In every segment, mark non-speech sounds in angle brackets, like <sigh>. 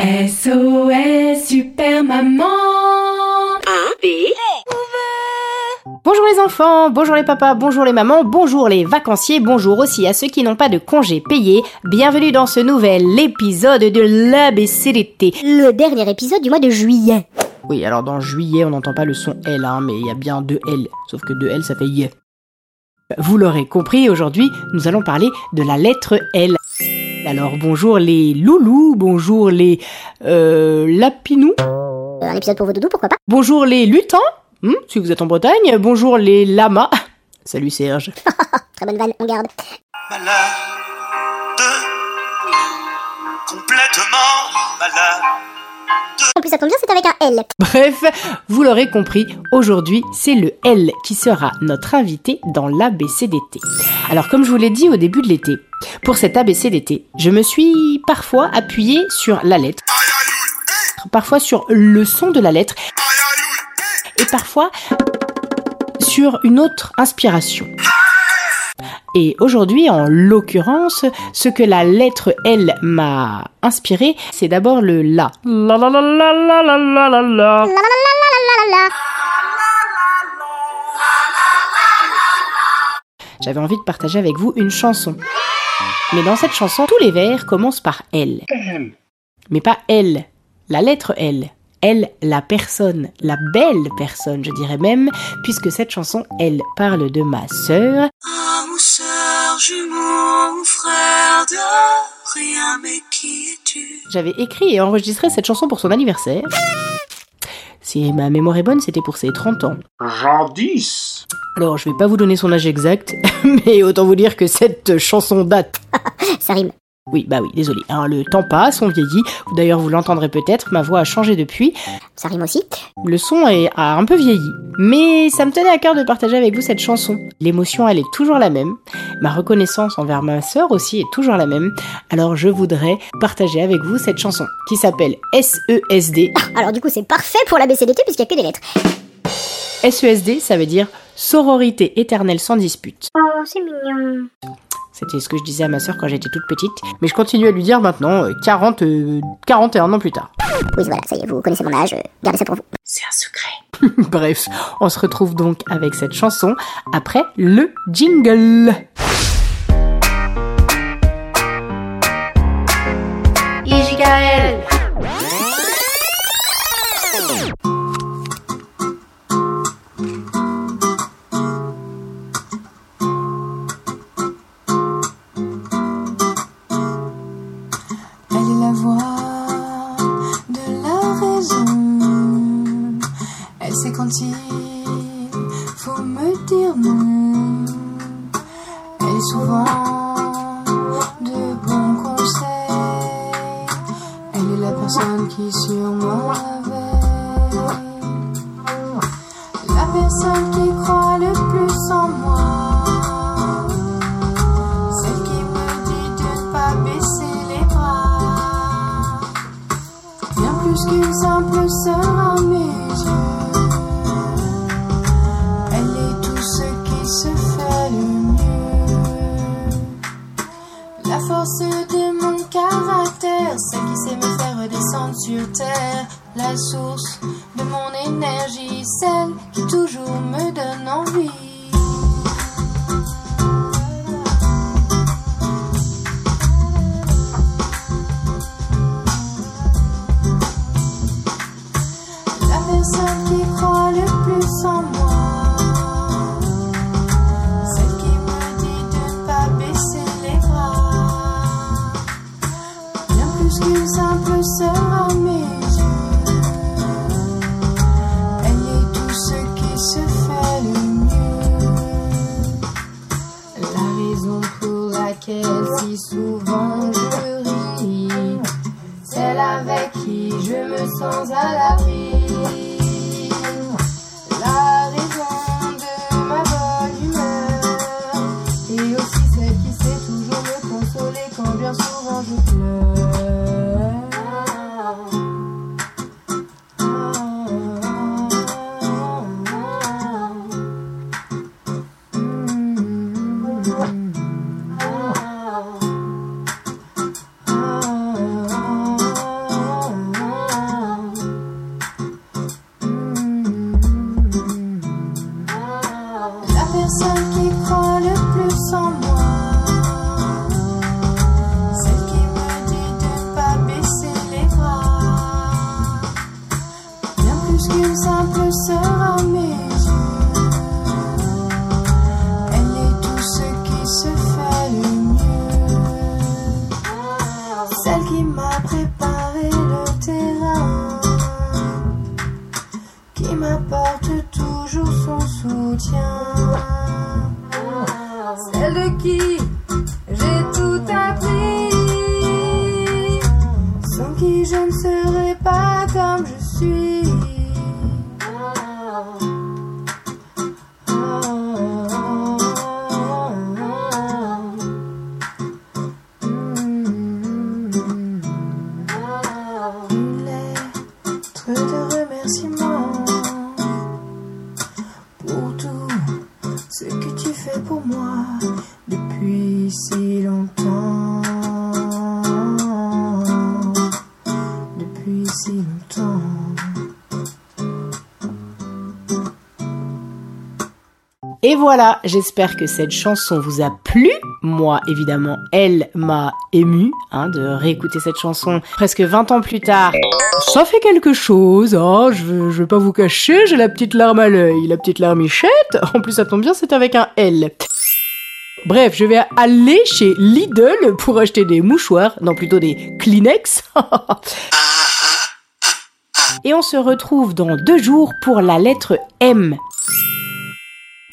SOS Super Maman Bonjour les enfants, bonjour les papas, bonjour les mamans, bonjour les vacanciers, bonjour aussi à ceux qui n'ont pas de congés payés. Bienvenue dans ce nouvel épisode de l'ABCDT. Le dernier épisode du mois de juillet. Oui, alors dans juillet, on n'entend pas le son L, hein, mais il y a bien deux L. Sauf que deux L, ça fait Y. Vous l'aurez compris, aujourd'hui, nous allons parler de la lettre L. Alors bonjour les loulous, bonjour les euh, lapinous, Un épisode pour vos doudous, pourquoi pas? Bonjour les lutins, hmm, si vous êtes en Bretagne, bonjour les lamas. <laughs> Salut Serge. <laughs> Très bonne vanne, on garde. malade, complètement malade. En plus, ça tombe bien, c'est avec un L. Bref, vous l'aurez compris, aujourd'hui c'est le L qui sera notre invité dans l'ABCDT. Alors comme je vous l'ai dit au début de l'été, pour cet ABCDT, je me suis parfois appuyée sur la lettre, parfois sur le son de la lettre, et parfois sur une autre inspiration. Et aujourd'hui, en l'occurrence, ce que la lettre L m'a inspiré, c'est d'abord le La. La la la la la la la la la. La la la la la la la. J'avais envie de partager avec vous une chanson. Mais dans cette chanson, tous les vers commencent par L. Mais pas L, la lettre L. Elle, la personne, la belle personne, je dirais même, puisque cette chanson, elle parle de ma sœur, Ah, mon sœur, jumeau, mon frère de rien, mais qui es-tu J'avais écrit et enregistré cette chanson pour son anniversaire. Si ma mémoire est bonne, c'était pour ses 30 ans. Jadis. Alors, je vais pas vous donner son âge exact, <laughs> mais autant vous dire que cette chanson date. Ça rime. Oui, bah oui, désolé. hein, le temps passe, on vieillit. D'ailleurs, vous l'entendrez peut-être, ma voix a changé depuis. Ça rime aussi. Le son est, a un peu vieilli. Mais ça me tenait à cœur de partager avec vous cette chanson. L'émotion, elle est toujours la même. Ma reconnaissance envers ma sœur aussi est toujours la même. Alors je voudrais partager avec vous cette chanson qui s'appelle SESD. Alors du coup, c'est parfait pour la BCDT puisqu'il n'y a que des lettres. SESD, ça veut dire sororité éternelle sans dispute. Oh, c'est mignon. C'était ce que je disais à ma sœur quand j'étais toute petite. Mais je continue à lui dire maintenant, euh, 40, euh, 41 ans plus tard. Oui, voilà, ça y est, vous connaissez mon âge, euh, gardez ça pour vous. C'est un secret. <laughs> Bref, on se retrouve donc avec cette chanson après le jingle. Personne qui sur moi veille. La personne qui croit le plus en moi. Celle qui me dit de ne pas baisser les bras. Bien plus qu'une simple sœur à mes yeux. Elle est tout ce qui se fait le mieux. La force sur terre. La source de mon énergie, celle qui toujours me donne envie. si souvent je ris, celle avec qui je me sens à l'abri. Pour moi Et voilà, j'espère que cette chanson vous a plu. Moi, évidemment, elle m'a ému hein, de réécouter cette chanson presque 20 ans plus tard. Ça fait quelque chose, hein, je, veux- je vais pas vous cacher, j'ai la petite larme à l'œil, la petite larmichette. <laughs> En plus, ça tombe bien, c'est avec un L. Bref, je vais aller chez Lidl pour acheter des mouchoirs, non plutôt des Kleenex. <laughs> Et on se retrouve dans deux jours pour la lettre M.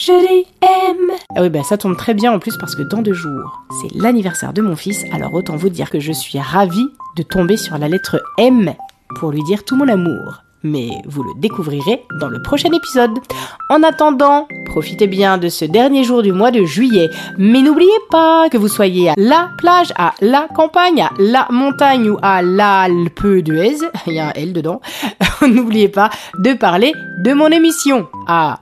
Je les aime. Ah oui, bah ça tombe très bien en plus parce que dans deux jours, c'est l'anniversaire de mon fils, alors autant vous dire que je suis ravie de tomber sur la lettre M pour lui dire tout mon amour. Mais vous le découvrirez dans le prochain épisode. En attendant, profitez bien de ce dernier jour du mois de juillet. Mais n'oubliez pas que vous soyez à la plage, à la campagne, à la montagne ou à l'Alpe d'Huez, <laughs> il y a un L dedans. <laughs> n'oubliez pas de parler de mon émission à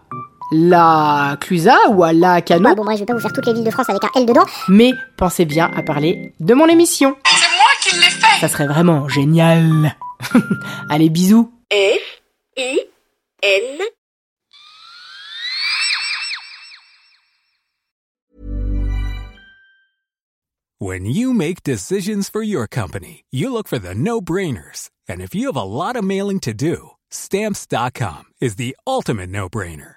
la Clusa ou à la Cano. Ah bon, moi je vais pas vous faire toutes les villes de France avec un L dedans. Mais pensez bien à parler de mon émission. C'est moi qui l'ai fait. Ça serait vraiment génial. <laughs> Allez, bisous. F I N When you make decisions for your company, you look for the no brainers. And if you have a lot of mailing to do, stamps.com is the ultimate no brainer.